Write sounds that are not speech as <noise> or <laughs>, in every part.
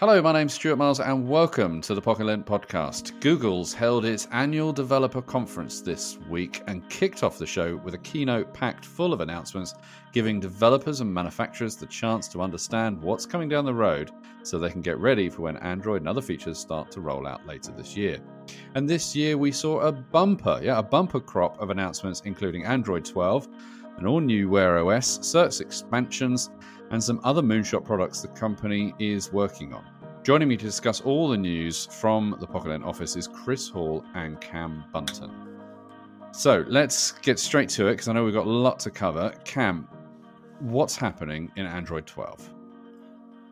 Hello, my name's Stuart Miles, and welcome to the Pocket podcast. Google's held its annual developer conference this week and kicked off the show with a keynote packed full of announcements, giving developers and manufacturers the chance to understand what's coming down the road so they can get ready for when Android and other features start to roll out later this year. And this year we saw a bumper, yeah, a bumper crop of announcements, including Android 12, an all new Wear OS, search expansions, and some other Moonshot products the company is working on. Joining me to discuss all the news from the Pocket Lint office is Chris Hall and Cam Bunton. So let's get straight to it because I know we've got a lot to cover. Cam, what's happening in Android 12?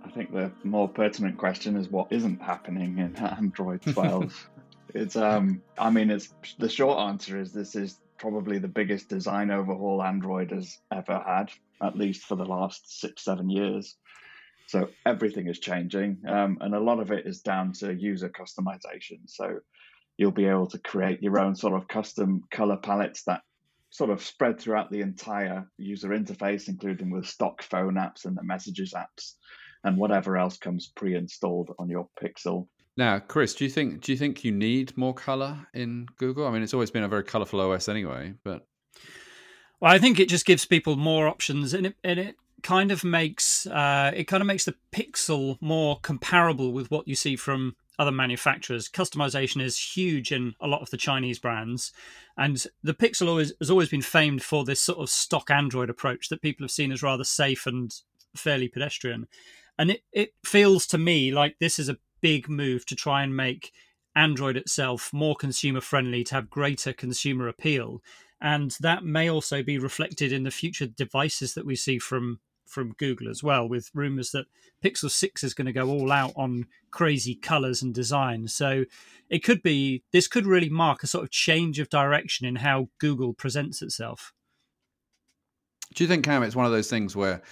I think the more pertinent question is what isn't happening in <laughs> Android 12. <laughs> it's um I mean it's the short answer is this is probably the biggest design overhaul Android has ever had, at least for the last six, seven years. So everything is changing, um, and a lot of it is down to user customization. So you'll be able to create your own sort of custom color palettes that sort of spread throughout the entire user interface, including with stock phone apps and the messages apps, and whatever else comes pre-installed on your Pixel. Now, Chris, do you think do you think you need more color in Google? I mean, it's always been a very colorful OS anyway, but well, I think it just gives people more options, and it and it kind of makes uh, it kind of makes the Pixel more comparable with what you see from other manufacturers. Customization is huge in a lot of the Chinese brands, and the Pixel always, has always been famed for this sort of stock Android approach that people have seen as rather safe and fairly pedestrian. And it, it feels to me like this is a big move to try and make Android itself more consumer friendly, to have greater consumer appeal. And that may also be reflected in the future devices that we see from from Google as well, with rumors that Pixel 6 is going to go all out on crazy colors and design. So it could be, this could really mark a sort of change of direction in how Google presents itself. Do you think, Cam, it's one of those things where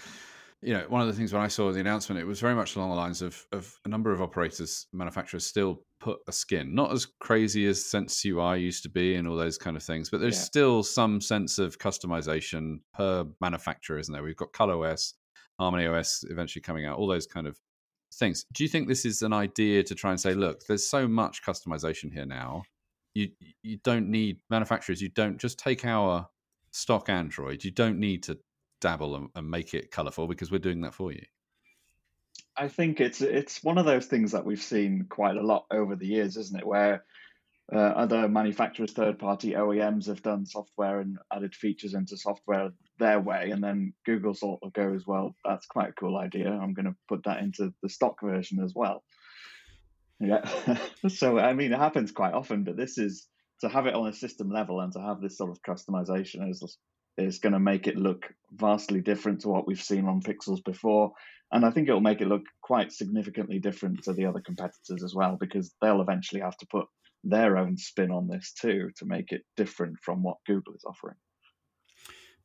you know, one of the things when I saw the announcement, it was very much along the lines of of a number of operators, manufacturers still put a skin, not as crazy as Sense UI used to be and all those kind of things, but there's yeah. still some sense of customization per manufacturer, isn't there? We've got ColorOS, Harmony OS eventually coming out, all those kind of things. Do you think this is an idea to try and say, look, there's so much customization here now, you you don't need manufacturers, you don't just take our stock Android, you don't need to dabble and, and make it colorful because we're doing that for you. I think it's it's one of those things that we've seen quite a lot over the years, isn't it? Where uh, other manufacturers, third party OEMs have done software and added features into software their way, and then Google sort of goes, "Well, that's quite a cool idea. I'm going to put that into the stock version as well." Yeah, <laughs> so I mean, it happens quite often, but this is to have it on a system level and to have this sort of customization is is going to make it look vastly different to what we've seen on Pixels before. And I think it'll make it look quite significantly different to the other competitors as well, because they'll eventually have to put their own spin on this too to make it different from what Google is offering.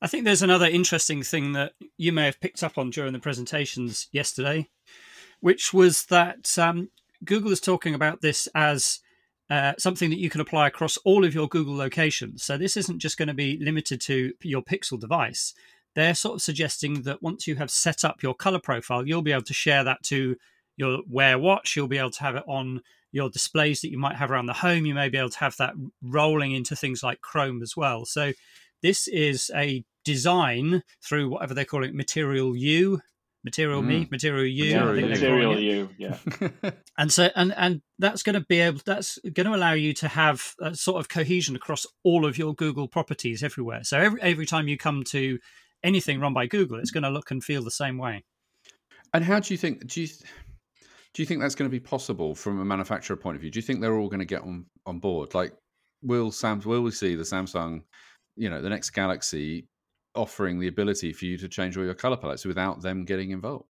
I think there's another interesting thing that you may have picked up on during the presentations yesterday, which was that um, Google is talking about this as uh, something that you can apply across all of your Google locations. So this isn't just going to be limited to your Pixel device. They're sort of suggesting that once you have set up your color profile, you'll be able to share that to your Wear Watch. You'll be able to have it on your displays that you might have around the home. You may be able to have that rolling into things like Chrome as well. So this is a design through whatever they're calling it, Material You material mm. me, material you, material, material you, yeah. <laughs> and so, and and that's going to be able, that's going to allow you to have a sort of cohesion across all of your Google properties everywhere. So every every time you come to anything run by Google, it's going to look and feel the same way. And how do you think? Do you do you think that's going to be possible from a manufacturer point of view? Do you think they're all going to get on on board? Like, will Sam? Will we see the Samsung? You know, the next Galaxy offering the ability for you to change all your color palettes without them getting involved.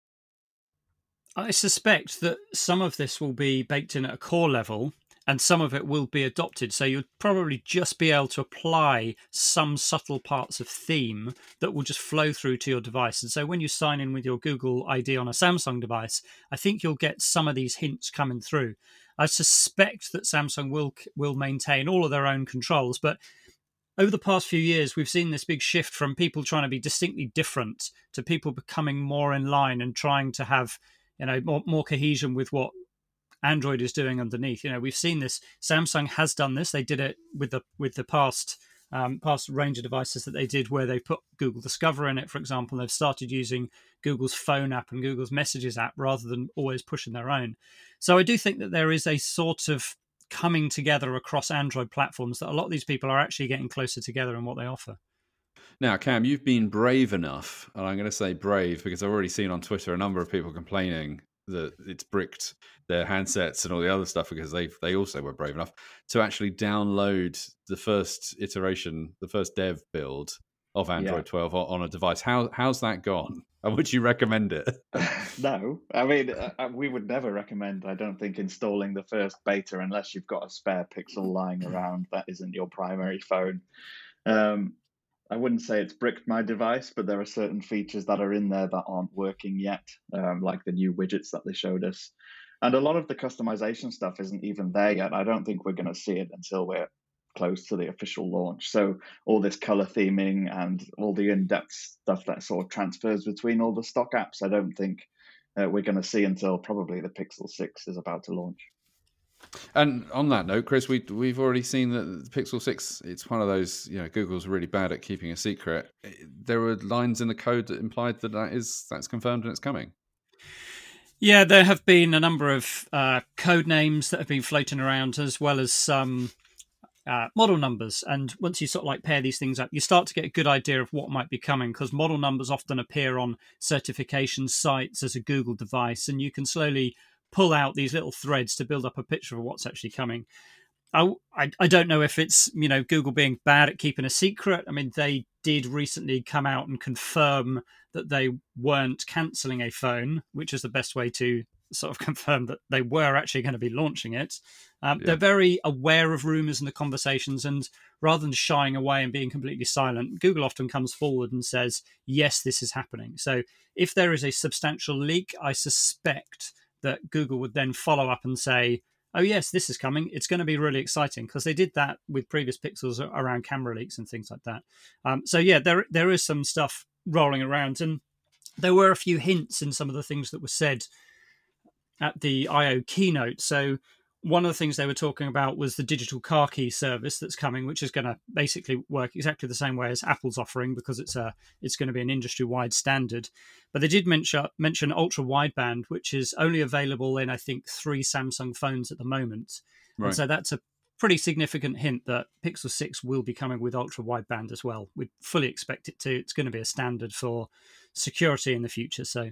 I suspect that some of this will be baked in at a core level and some of it will be adopted. So you'll probably just be able to apply some subtle parts of theme that will just flow through to your device. And so when you sign in with your Google ID on a Samsung device, I think you'll get some of these hints coming through. I suspect that Samsung will will maintain all of their own controls, but over the past few years, we've seen this big shift from people trying to be distinctly different to people becoming more in line and trying to have you know more, more cohesion with what Android is doing underneath. You know, we've seen this. Samsung has done this. They did it with the with the past um, past range of devices that they did, where they put Google Discover in it, for example. They've started using Google's phone app and Google's Messages app rather than always pushing their own. So I do think that there is a sort of coming together across Android platforms that a lot of these people are actually getting closer together in what they offer. Now, Cam, you've been brave enough, and I'm going to say brave because I've already seen on Twitter a number of people complaining that it's bricked their handsets and all the other stuff because they they also were brave enough to actually download the first iteration, the first dev build of Android yeah. 12 on a device. How how's that gone? <laughs> And would you recommend it? <laughs> no, I mean uh, uh, we would never recommend. I don't think installing the first beta unless you've got a spare Pixel lying around that isn't your primary phone. Um, I wouldn't say it's bricked my device, but there are certain features that are in there that aren't working yet, um, like the new widgets that they showed us. And a lot of the customization stuff isn't even there yet. I don't think we're going to see it until we're close to the official launch. So all this color theming and all the in-depth stuff that sort of transfers between all the stock apps, I don't think uh, we're going to see until probably the Pixel 6 is about to launch. And on that note, Chris, we we've already seen that the Pixel Six. It's one of those. You know, Google's really bad at keeping a secret. There were lines in the code that implied that that is that's confirmed and it's coming. Yeah, there have been a number of uh, code names that have been floating around, as well as some uh, model numbers. And once you sort of like pair these things up, you start to get a good idea of what might be coming because model numbers often appear on certification sites as a Google device, and you can slowly pull out these little threads to build up a picture of what's actually coming. I, I, I don't know if it's you know Google being bad at keeping a secret. I mean, they did recently come out and confirm that they weren't cancelling a phone, which is the best way to sort of <laughs> confirmed that they were actually going to be launching it. Um, yeah. They're very aware of rumors and the conversations, and rather than shying away and being completely silent, Google often comes forward and says, "Yes, this is happening." So, if there is a substantial leak, I suspect that Google would then follow up and say, oh yes, this is coming. It's going to be really exciting because they did that with previous Pixels around camera leaks and things like that. Um, so yeah, there there is some stuff rolling around, and there were a few hints in some of the things that were said at the I/O keynote. So one of the things they were talking about was the digital car key service that's coming, which is going to basically work exactly the same way as Apple's offering because it's a it's going to be an industry wide standard. But they did mention mention ultra wideband, which is only available in I think three Samsung phones at the moment. Right. And so that's a pretty significant hint that Pixel Six will be coming with ultra wideband as well. We fully expect it to. It's going to be a standard for security in the future. So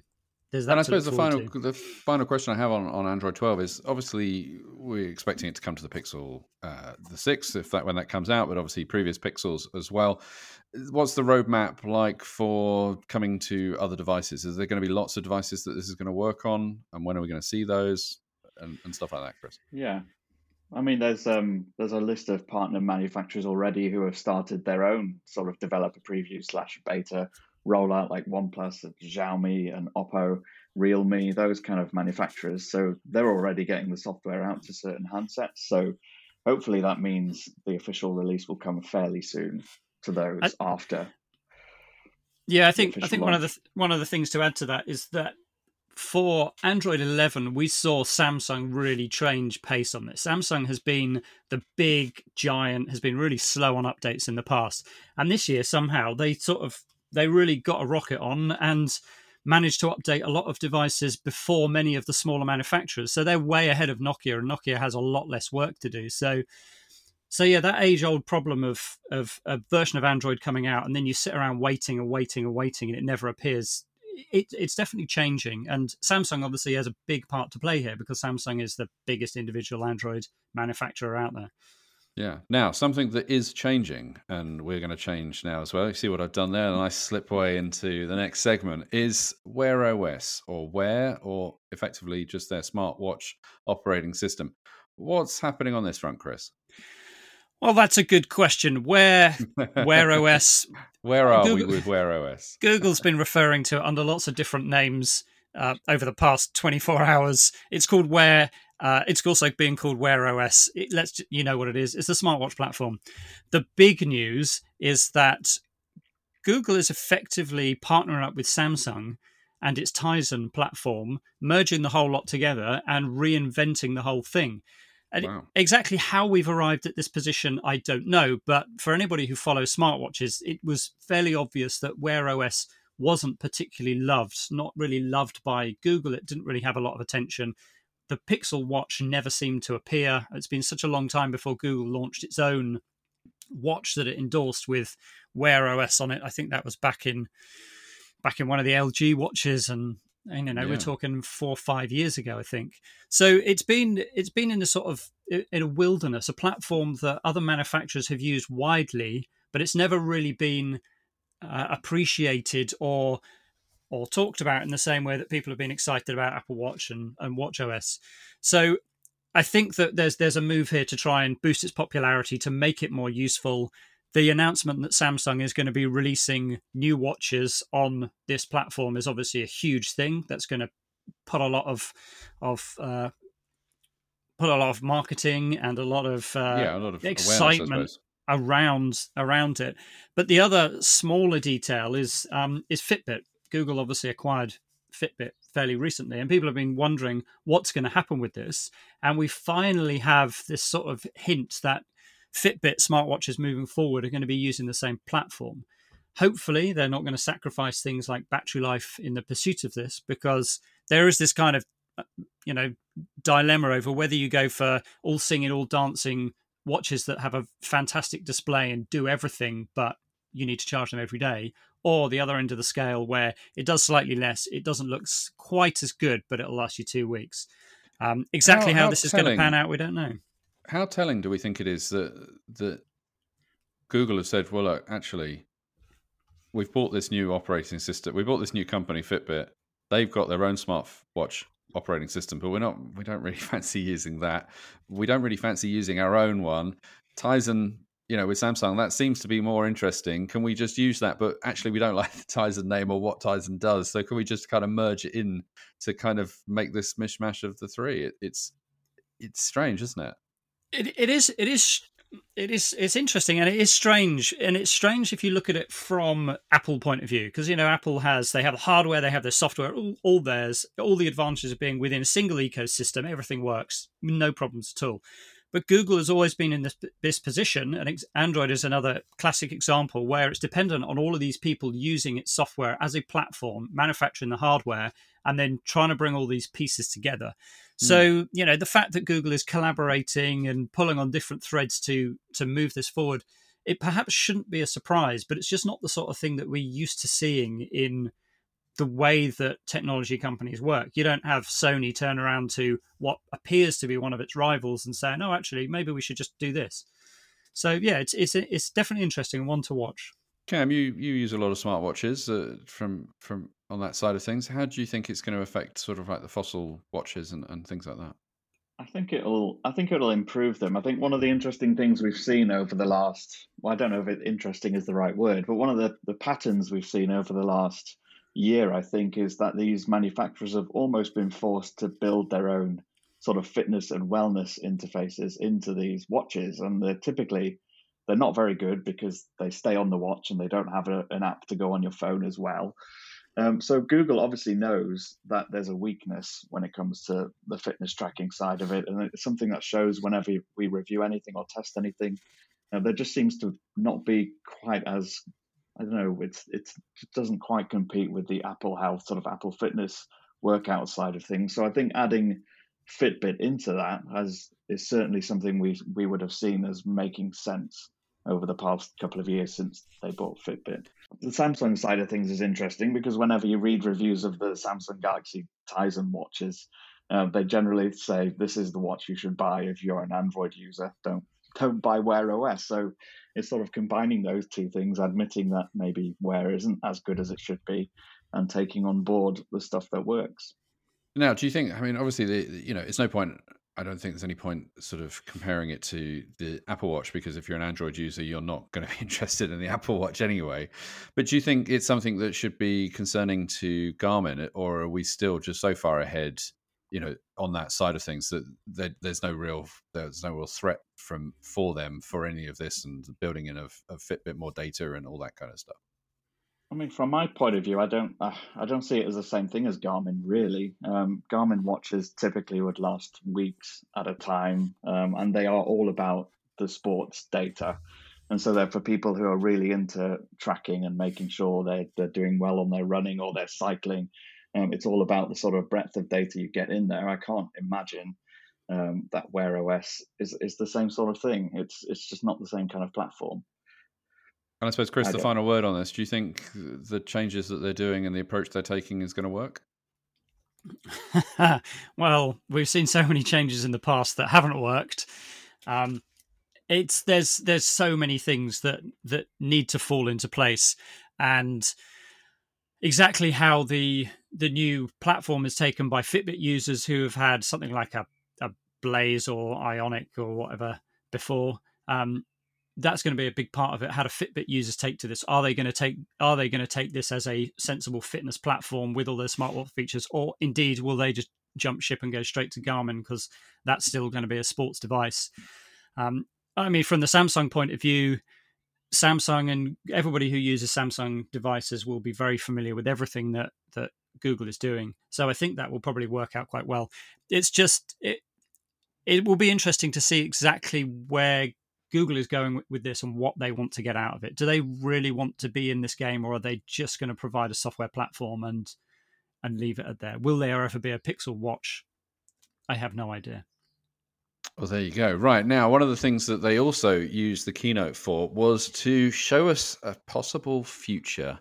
there's that and I suppose the final to. the final question I have on, on Android 12 is obviously we're expecting it to come to the Pixel uh, the six if that when that comes out, but obviously previous Pixels as well. What's the roadmap like for coming to other devices? Is there going to be lots of devices that this is going to work on, and when are we going to see those and, and stuff like that, Chris? Yeah, I mean, there's um, there's a list of partner manufacturers already who have started their own sort of developer preview slash beta rollout like OnePlus, uh, Xiaomi, and Oppo, Realme, those kind of manufacturers. So they're already getting the software out to certain handsets. So hopefully that means the official release will come fairly soon to those I, after. Yeah, I think I think launch. one of the one of the things to add to that is that for Android 11, we saw Samsung really change pace on this. Samsung has been the big giant, has been really slow on updates in the past. And this year, somehow, they sort of they really got a rocket on and managed to update a lot of devices before many of the smaller manufacturers. So they're way ahead of Nokia, and Nokia has a lot less work to do. So, so yeah, that age-old problem of of a version of Android coming out, and then you sit around waiting and waiting and waiting, and it never appears. It, it's definitely changing, and Samsung obviously has a big part to play here because Samsung is the biggest individual Android manufacturer out there. Yeah. Now, something that is changing, and we're going to change now as well. You see what I've done there? And I slip away into the next segment is Wear OS or Wear, or effectively just their smartwatch operating system. What's happening on this front, Chris? Well, that's a good question. Where Wear <laughs> OS? Where are Google, we with Wear OS? <laughs> Google's been referring to it under lots of different names uh, over the past 24 hours. It's called Wear uh, it's also being called Wear OS. It lets you know what it is. It's a smartwatch platform. The big news is that Google is effectively partnering up with Samsung and its Tizen platform, merging the whole lot together and reinventing the whole thing. And wow. exactly how we've arrived at this position, I don't know. But for anybody who follows smartwatches, it was fairly obvious that Wear OS wasn't particularly loved, not really loved by Google. It didn't really have a lot of attention. The Pixel Watch never seemed to appear. It's been such a long time before Google launched its own watch that it endorsed with Wear OS on it. I think that was back in back in one of the LG watches, and you know yeah. we're talking four or five years ago, I think. So it's been it's been in a sort of in a wilderness, a platform that other manufacturers have used widely, but it's never really been uh, appreciated or or talked about in the same way that people have been excited about Apple Watch and, and Watch OS. So I think that there's there's a move here to try and boost its popularity to make it more useful. The announcement that Samsung is going to be releasing new watches on this platform is obviously a huge thing. That's going to put a lot of of uh, put a lot of marketing and a lot of uh, yeah, a lot of excitement around around it. But the other smaller detail is um, is Fitbit. Google obviously acquired Fitbit fairly recently, and people have been wondering what's going to happen with this. And we finally have this sort of hint that Fitbit smartwatches moving forward are going to be using the same platform. Hopefully, they're not going to sacrifice things like battery life in the pursuit of this, because there is this kind of uh, you know dilemma over whether you go for all singing, all dancing watches that have a fantastic display and do everything, but you need to charge them every day, or the other end of the scale where it does slightly less, it doesn't look quite as good, but it'll last you two weeks. Um, exactly how, how, this telling, is going to pan out, we don't know. How telling do we think it is that that Google has said, "Well, look, actually, we've bought this new operating system. We bought this new company, Fitbit. They've got their own smartwatch operating system, but we're not. We don't really <laughs> fancy using that. We don't really fancy using our own one. Tizen you know, with Samsung, that seems to be more interesting. Can we just use that? But actually, we don't <laughs> like the Tizen name or what Tizen does. So can we just kind of merge it in to kind of make this mishmash of the three? It, it's it's strange, isn't it? It it is it is it is it's interesting and it is strange and it's strange if you look at it from apple point of view because you know apple has they have the hardware they have their software all, all theirs all the advantages of being within a single ecosystem everything works no problems at all but Google has always been in this, this position, and Android is another classic example where it's dependent on all of these people using its software as a platform, manufacturing the hardware, and then trying to bring all these pieces together. Hmm. So, mm. you know, the fact that Google is collaborating and pulling on different threads to to move this forward, it perhaps shouldn't be a surprise, but it's just not the sort of thing that we're used to seeing in the way that technology companies work. You don't have Sony turn around to what appears to be one of its rivals and say, "No, actually, maybe we should just do this." So yeah, it's it's it's definitely interesting one to watch. Cam, you you use a lot of smartwatches uh, from from on that side of things. How do you think it's going to affect sort of like the fossil watches and, and things like that? I think it'll I think it'll improve them. I think one of the interesting things we've seen over the last well, I don't know if it, interesting is the right word, but one of the, the patterns we've seen over the last year, I think, is that these manufacturers have almost been forced to build their own sort of fitness and wellness interfaces into these watches, and they're typically they're not very good because they stay on the watch and they don't have a, an app to go on your phone as well. Um, so Google obviously knows that there's a weakness when it comes to the fitness tracking side of it, and it's something that shows whenever we review anything or test anything. Uh, there just seems to not be quite as I don't know, it's it's it doesn't quite compete with the Apple Health sort of Apple Fitness workout side of things. So I think adding Fitbit into that has is certainly something we we would have seen as making sense over the past couple of years since they bought Fitbit. The Samsung side of things is interesting because whenever you read reviews of the Samsung Galaxy Tizen watches, uh, they generally say this is the watch you should buy if you're an Android user. Don't don't buy Wear OS. So it's sort of combining those two things, admitting that maybe Wear isn't as good as it should be, and taking on board the stuff that works. Now, do you think? I mean, obviously, the, you know, it's no point. I don't think there's any point sort of comparing it to the Apple Watch because if you're an Android user, you're not going to be <laughs> interested in the Apple Watch anyway. But do you think it's something that should be concerning to Garmin, or are we still just so far ahead you know on that side of things that there, there's no real there's no real threat from for them for any of this and building in of, of Fitbit more data and all that kind of stuff. I mean, from my point of view, I don't, uh, I don't see it as the same thing as Garmin. Really, um, Garmin watches typically would last weeks at a time, um, and they are all about the sports data. And so they're for people who are really into tracking and making sure they're, they're doing well on their running or their cycling. Um, it's all about the sort of breadth of data you get in there. I can't imagine um, that Wear OS is, is the same sort of thing. It's it's just not the same kind of platform. And I suppose, Chris, I the final word on this: Do you think the changes that they're doing and the approach they're taking is going to work? <laughs> well, we've seen so many changes in the past that haven't worked. Um, it's there's there's so many things that that need to fall into place, and exactly how the the new platform is taken by Fitbit users who have had something like a, a Blaze or Ionic or whatever before. Um, that's going to be a big part of it. How do Fitbit users take to this? Are they going to take Are they going to take this as a sensible fitness platform with all their smartwatch features, or indeed will they just jump ship and go straight to Garmin because that's still going to be a sports device? Um, I mean, from the Samsung point of view, Samsung and everybody who uses Samsung devices will be very familiar with everything that that Google is doing. So I think that will probably work out quite well. It's just it it will be interesting to see exactly where Google is going with this and what they want to get out of it. Do they really want to be in this game, or are they just going to provide a software platform and and leave it at there? Will there ever be a Pixel Watch? I have no idea. Well, there you go. Right now, one of the things that they also used the keynote for was to show us a possible future.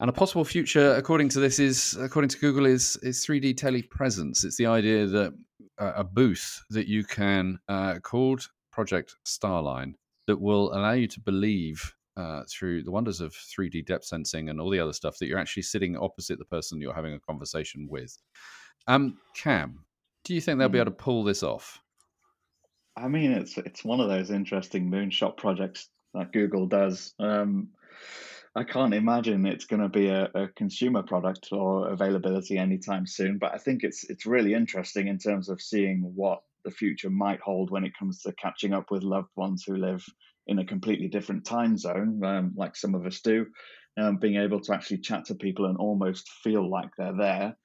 And a possible future, according to this, is according to Google, is is 3D telepresence. It's the idea that uh, a booth that you can uh, called Project Starline that will allow you to believe uh, through the wonders of 3D depth sensing and all the other stuff that you're actually sitting opposite the person you're having a conversation with. Um, Cam, do you think they'll be hmm. able to pull this off? I mean, it's it's one of those interesting moonshot projects that Google does. Um, I can't imagine it's going to be a, a, consumer product or availability anytime soon. But I think it's it's really interesting in terms of seeing what the future might hold when it comes to catching up with loved ones who live in a completely different time zone, um, like some of us do. Um, being able to actually chat to people and almost feel like they're there.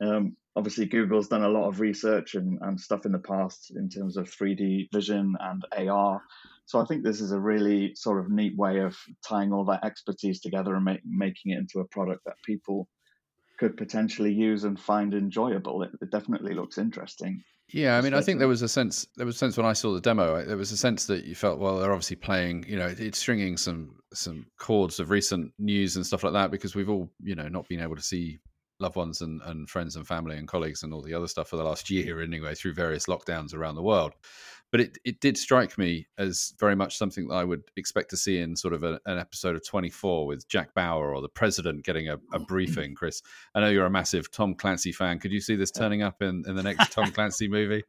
Um, obviously Google's done a lot of research and, and stuff in the past in terms of 3D vision and AR. So I think this is a really sort of neat way of tying all that expertise together and make, making it into a product that people could potentially use and find enjoyable. It, it definitely looks interesting. Yeah, I mean, I think there was a sense. There was a sense when I saw the demo. There was a sense that you felt, well, they're obviously playing. You know, it's stringing some some chords of recent news and stuff like that because we've all, you know, not been able to see loved ones and, and friends and family and colleagues and all the other stuff for the last year anyway through various lockdowns around the world but it, it did strike me as very much something that I would expect to see in sort of a, an episode of 24 with Jack Bauer or the president getting a, a, briefing. Chris, I know you're a massive Tom Clancy fan. Could you see this turning up in, in the next Tom <laughs> Clancy movie?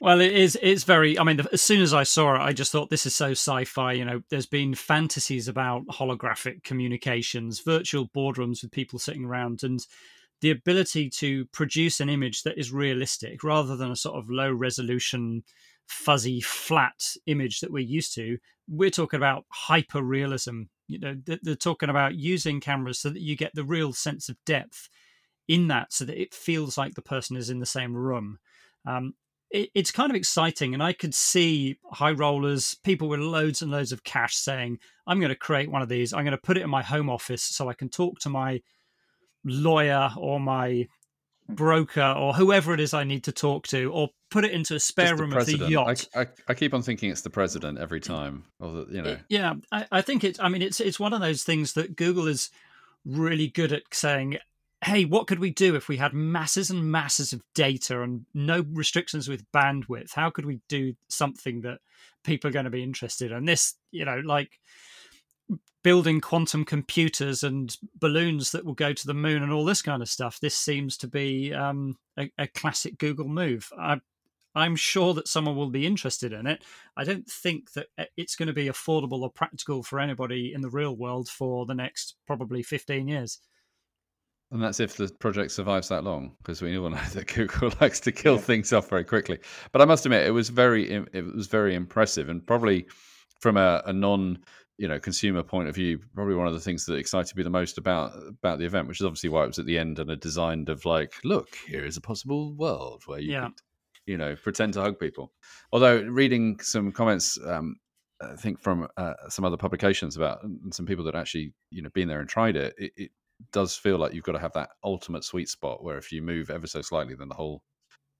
Well, it is. It's very. I mean, as soon as I saw it, I just thought this is so sci-fi. You know, there's been fantasies about holographic communications, virtual boardrooms with people sitting around, and the ability to produce an image that is realistic rather than a sort of low resolution, fuzzy, flat image that we're used to. We're talking about hyper realism. You know, they're talking about using cameras so that you get the real sense of depth in that, so that it feels like the person is in the same room. Um, it, it's kind of exciting. And I could see high rollers, people with loads and loads of cash saying, I'm going to create one of these. I'm going to put it in my home office so I can talk to my lawyer or my hmm. broker or whoever it is I need to talk to, or put it into a spare room of the yacht. I, I, I, keep on thinking it's the president every time, or the, you know. Yeah, I, I think it's. I mean, it's it's one of those things that Google is really good at saying hey, what could we do if we had masses and masses of data and no restrictions with bandwidth? How could we do something that people are going to be interested in? This, you know, like building quantum computers and balloons that will go to the moon and all this kind of stuff. This seems to be um, a, a, classic Google move. I, I'm sure that someone will be interested in it. I don't think that uh, it's going to be affordable or practical for anybody in the real world for the next probably 15 years. And that's if the project survives that long, because we all know that <laughs> Google <laughs> likes to kill yeah. things off very quickly. But I must admit, it was very it was very impressive, and probably from a, a non you know consumer point of view, probably one of the things that excited me the most about about the event, which is obviously why it was at the end and a designed of like, look, here is a possible world where you Yeah. could, you know, pretend to hug people. Although reading some comments, um, I think from uh, some other publications about and some people that actually you know been there and tried it, it, it does feel like you've got to have that ultimate sweet spot where if you move ever so slightly, then the whole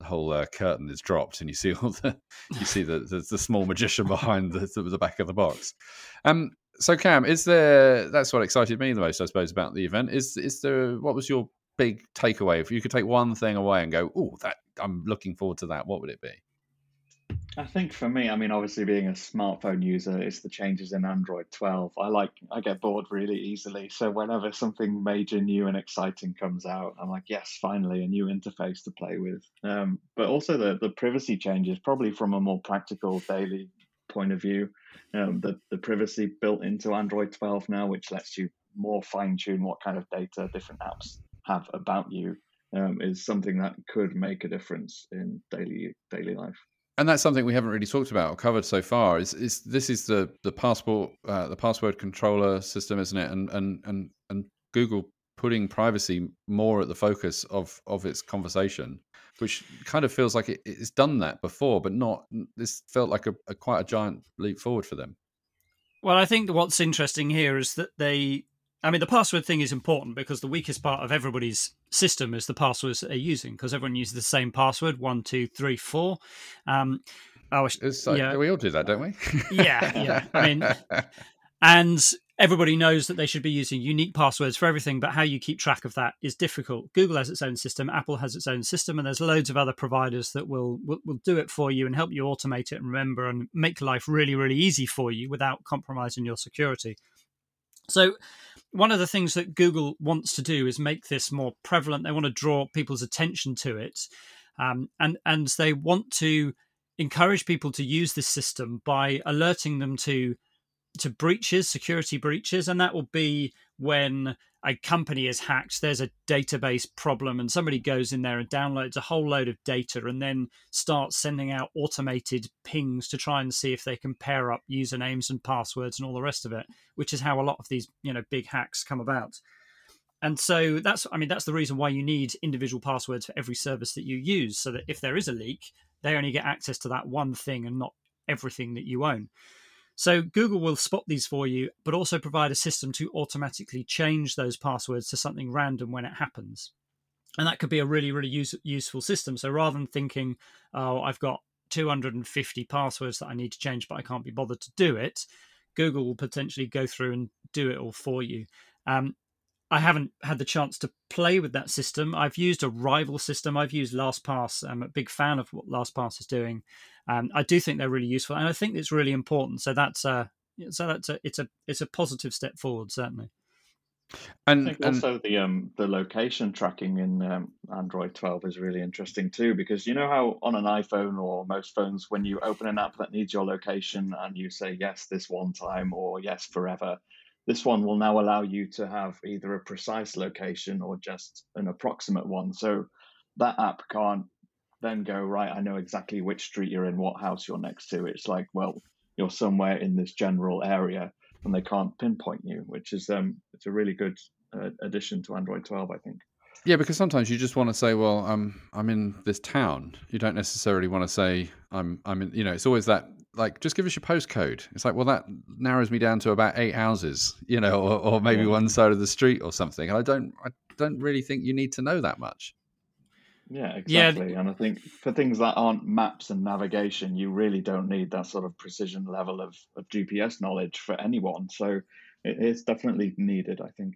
whole uh, curtain is dropped and you see all the you see the the, the small magician behind the, the back of the box. Um, so Cam, is there? That's what excited me the most, I suppose, about the event. Is is there? What was your big takeaway? If you could take one thing away and go, oh, that I'm looking forward to that. What would it be? I think for me, I mean, obviously being a smartphone user, it's the changes in Android 12. I like, I get bored really easily. So whenever something major, new, and exciting comes out, I'm like, yes, finally a new interface to play with. Um, but also the the privacy changes, probably from a more practical daily point of view. Um, the the privacy built into Android 12 now, which lets you more fine tune what kind of data different apps have about you, um, is something that could make a difference in daily daily life and that's something we haven't really talked about or covered so far. Is is this is the the passport uh, the password controller system, isn't it? And and and and Google putting privacy more at the focus of of its conversation, which kind of feels like it, it's done that before, but not. This felt like a, a quite a giant leap forward for them. Well, I think what's interesting here is that they I mean, the password thing is important because the weakest part of everybody's system is the passwords that they're using because everyone uses the same password one, two, three, four. Um, I was, like, yeah, we all do that, don't we? Yeah, yeah. <laughs> I mean, and everybody knows that they should be using unique passwords for everything, but how you keep track of that is difficult. Google has its own system, Apple has its own system, and there's loads of other providers that will, will will do it for you and help you automate it and remember and make life really, really easy for you without compromising your security. So, one of the things that Google wants to do is make this more prevalent. They want to draw people's attention to it, um, and and they want to encourage people to use this system by alerting them to to breaches, security breaches, and that will be when a company is hacked. There's a database problem, and somebody goes in there and downloads a whole load of data, and then starts sending out automated pings to try and see if they can pair up usernames and passwords and all the rest of it. Which is how a lot of these, you know, big hacks come about. And so that's, I mean, that's the reason why you need individual passwords for every service that you use, so that if there is a leak, they only get access to that one thing and not everything that you own. So Google will spot these for you, but also provide a system to automatically change those passwords to something random when it happens. And that could be a really, really use, useful system. So rather than thinking, oh, I've got 250 passwords that I need to change, but I can't be bothered to do it, Google will potentially go through and do it all for you. Um, I haven't had the chance to play with that system. I've used a rival system. I've used LastPass. I'm a big fan of what LastPass is doing. Um, I do think they're really useful, and I think it's really important. So that's a so that's a it's a it's a positive step forward, certainly. I And think and also the um the location tracking in um, Android 12 is really interesting too because you know how on an iPhone or most phones when you open an app that needs your location and you say yes this one time or yes forever, this one will now allow you to have either a precise location or just an approximate one. So that app can't then go right. I know exactly which street you're in, what house you're next to. It's like well you're somewhere in this general area and they can't pinpoint you, which is um it's a really good uh, addition to Android 12, I think. yeah, because sometimes you just want to say, well, I'm I'm in this town. You don't necessarily want to say I'm I'm in. You know, it's always that like just give us your postcode. It's like, well, that narrows me down to about eight houses. You know, or, or maybe Yeah. one side of the street or something. And I don't I don't really think you need to know that much. Yeah, Yeah. exactly. And I think for things that aren't maps and navigation, you really don't need that sort of precision level of, of GPS knowledge for anyone. So it, it's definitely needed, I think.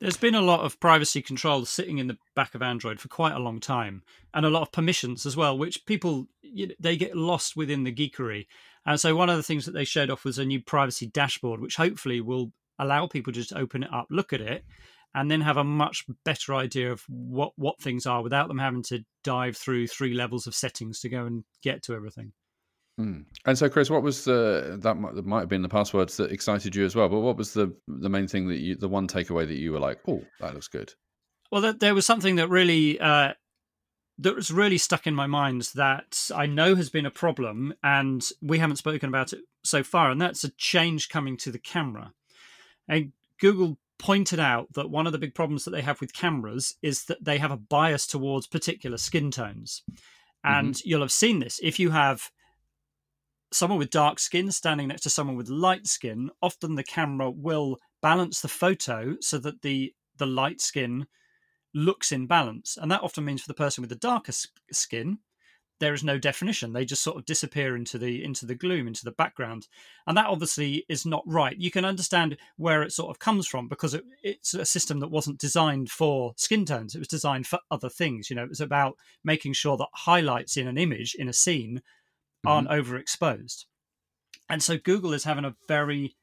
There's been a lot of privacy controls sitting in the back of Android for quite a long time, and a lot of permissions as well, which people they get lost within the geekery. And so one of the things that they showed off was a new privacy dashboard, which hopefully will allow people to just open it up, look at it, and then have a much better idea of what what things are without them having to dive through three levels of settings to go and get to everything. Hmm. And so, Chris, what was the that might, that might have been the passwords that excited you as well? But what was the the main thing that you the one takeaway that you were like, oh, that looks good. Well, there, there was something that really uh, was really stuck in my mind that I know has been a problem, and we haven't spoken about it so far, and that's a change coming to the camera. And Google pointed out that one of the big problems that they have with cameras is that they have a bias towards particular skin tones. And mm-hmm. you'll have seen this. If you have someone with dark skin standing next to someone with light skin, often the camera will balance the photo so that the the light skin looks in balance. And that often means for the person with the darker skin, there is no definition. They just sort of disappear into the into the gloom, into the background, and that obviously is not right. You can understand where it sort of comes from because it, it's a system that wasn't designed for skin tones. It was designed for other things. You know, it was about making sure that highlights in an image in a scene mm-hmm. aren't overexposed. And so Google is having a very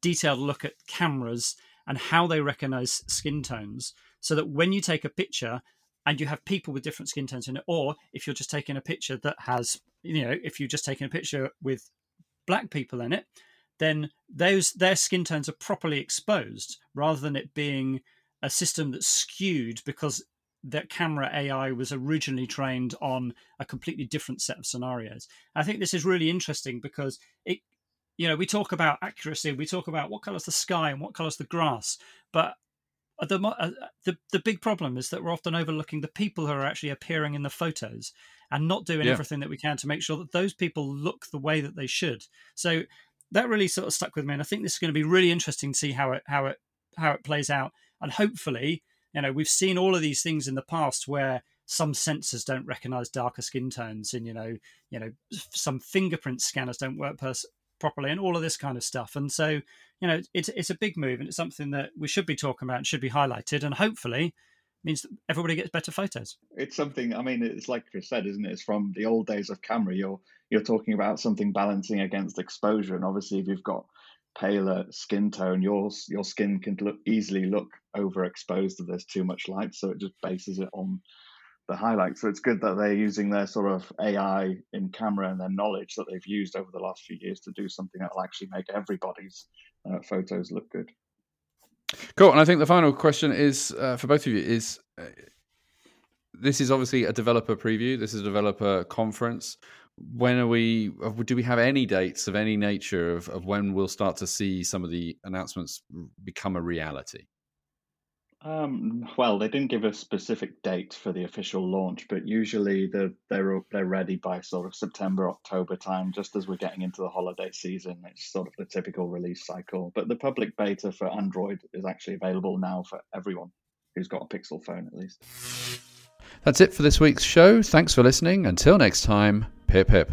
detailed look at cameras and how they recognize skin tones so that when you take a picture and you have people with different skin tones in it, or if you're just taking a picture that has, you know, if you're just taking a picture with black people in it, then those their skin tones are properly exposed rather than it being a system that's skewed because that camera AI was originally trained on a completely different set of scenarios. I think this is really interesting because it, you know, we talk about accuracy, we talk about what color's the sky and what color's the grass, but the, uh, the the big problem is that we're often overlooking the people who are actually appearing in the photos and not doing yeah. everything that we can to make sure that those people look the way that they should. So that really sort of stuck with me, and I think this is going to be really interesting to see how it how it how it plays out. And hopefully, you know, we've seen all of these things in the past where some sensors don't recognize darker skin tones, and you know, you know, some fingerprint scanners don't work pers- properly, and all of this kind of stuff. And so you know, it's it's a big move and it's something that we should be talking about and should be highlighted, and hopefully means that everybody gets better photos. It's something. I mean, it's like Chris said, isn't it? It's from the old days of camera. You're you're talking about something balancing against exposure, and obviously, if you've got paler skin tone, your your skin can look easily look overexposed if there's too much light. So it just bases it on the highlights. So it's good that they're using their sort of AI in camera and their knowledge that they've used over the last few years to do something that will actually make everybody's uh, photos look good. Cool. And I think the final question is uh, for both of you is uh, this is obviously a developer preview. This is a developer conference. When are we? Do we have any dates of any nature of, of when we'll start to see some of the announcements become a reality? Um, well, they didn't give a specific date for the official launch, but usually they're they're they're ready by sort of September October time, just as we're getting into the holiday season. It's sort of the typical release cycle. But the public beta for Android is actually available now for everyone who's got a Pixel phone, at least. That's it for this week's show. Thanks for listening. Until next time, pip pip.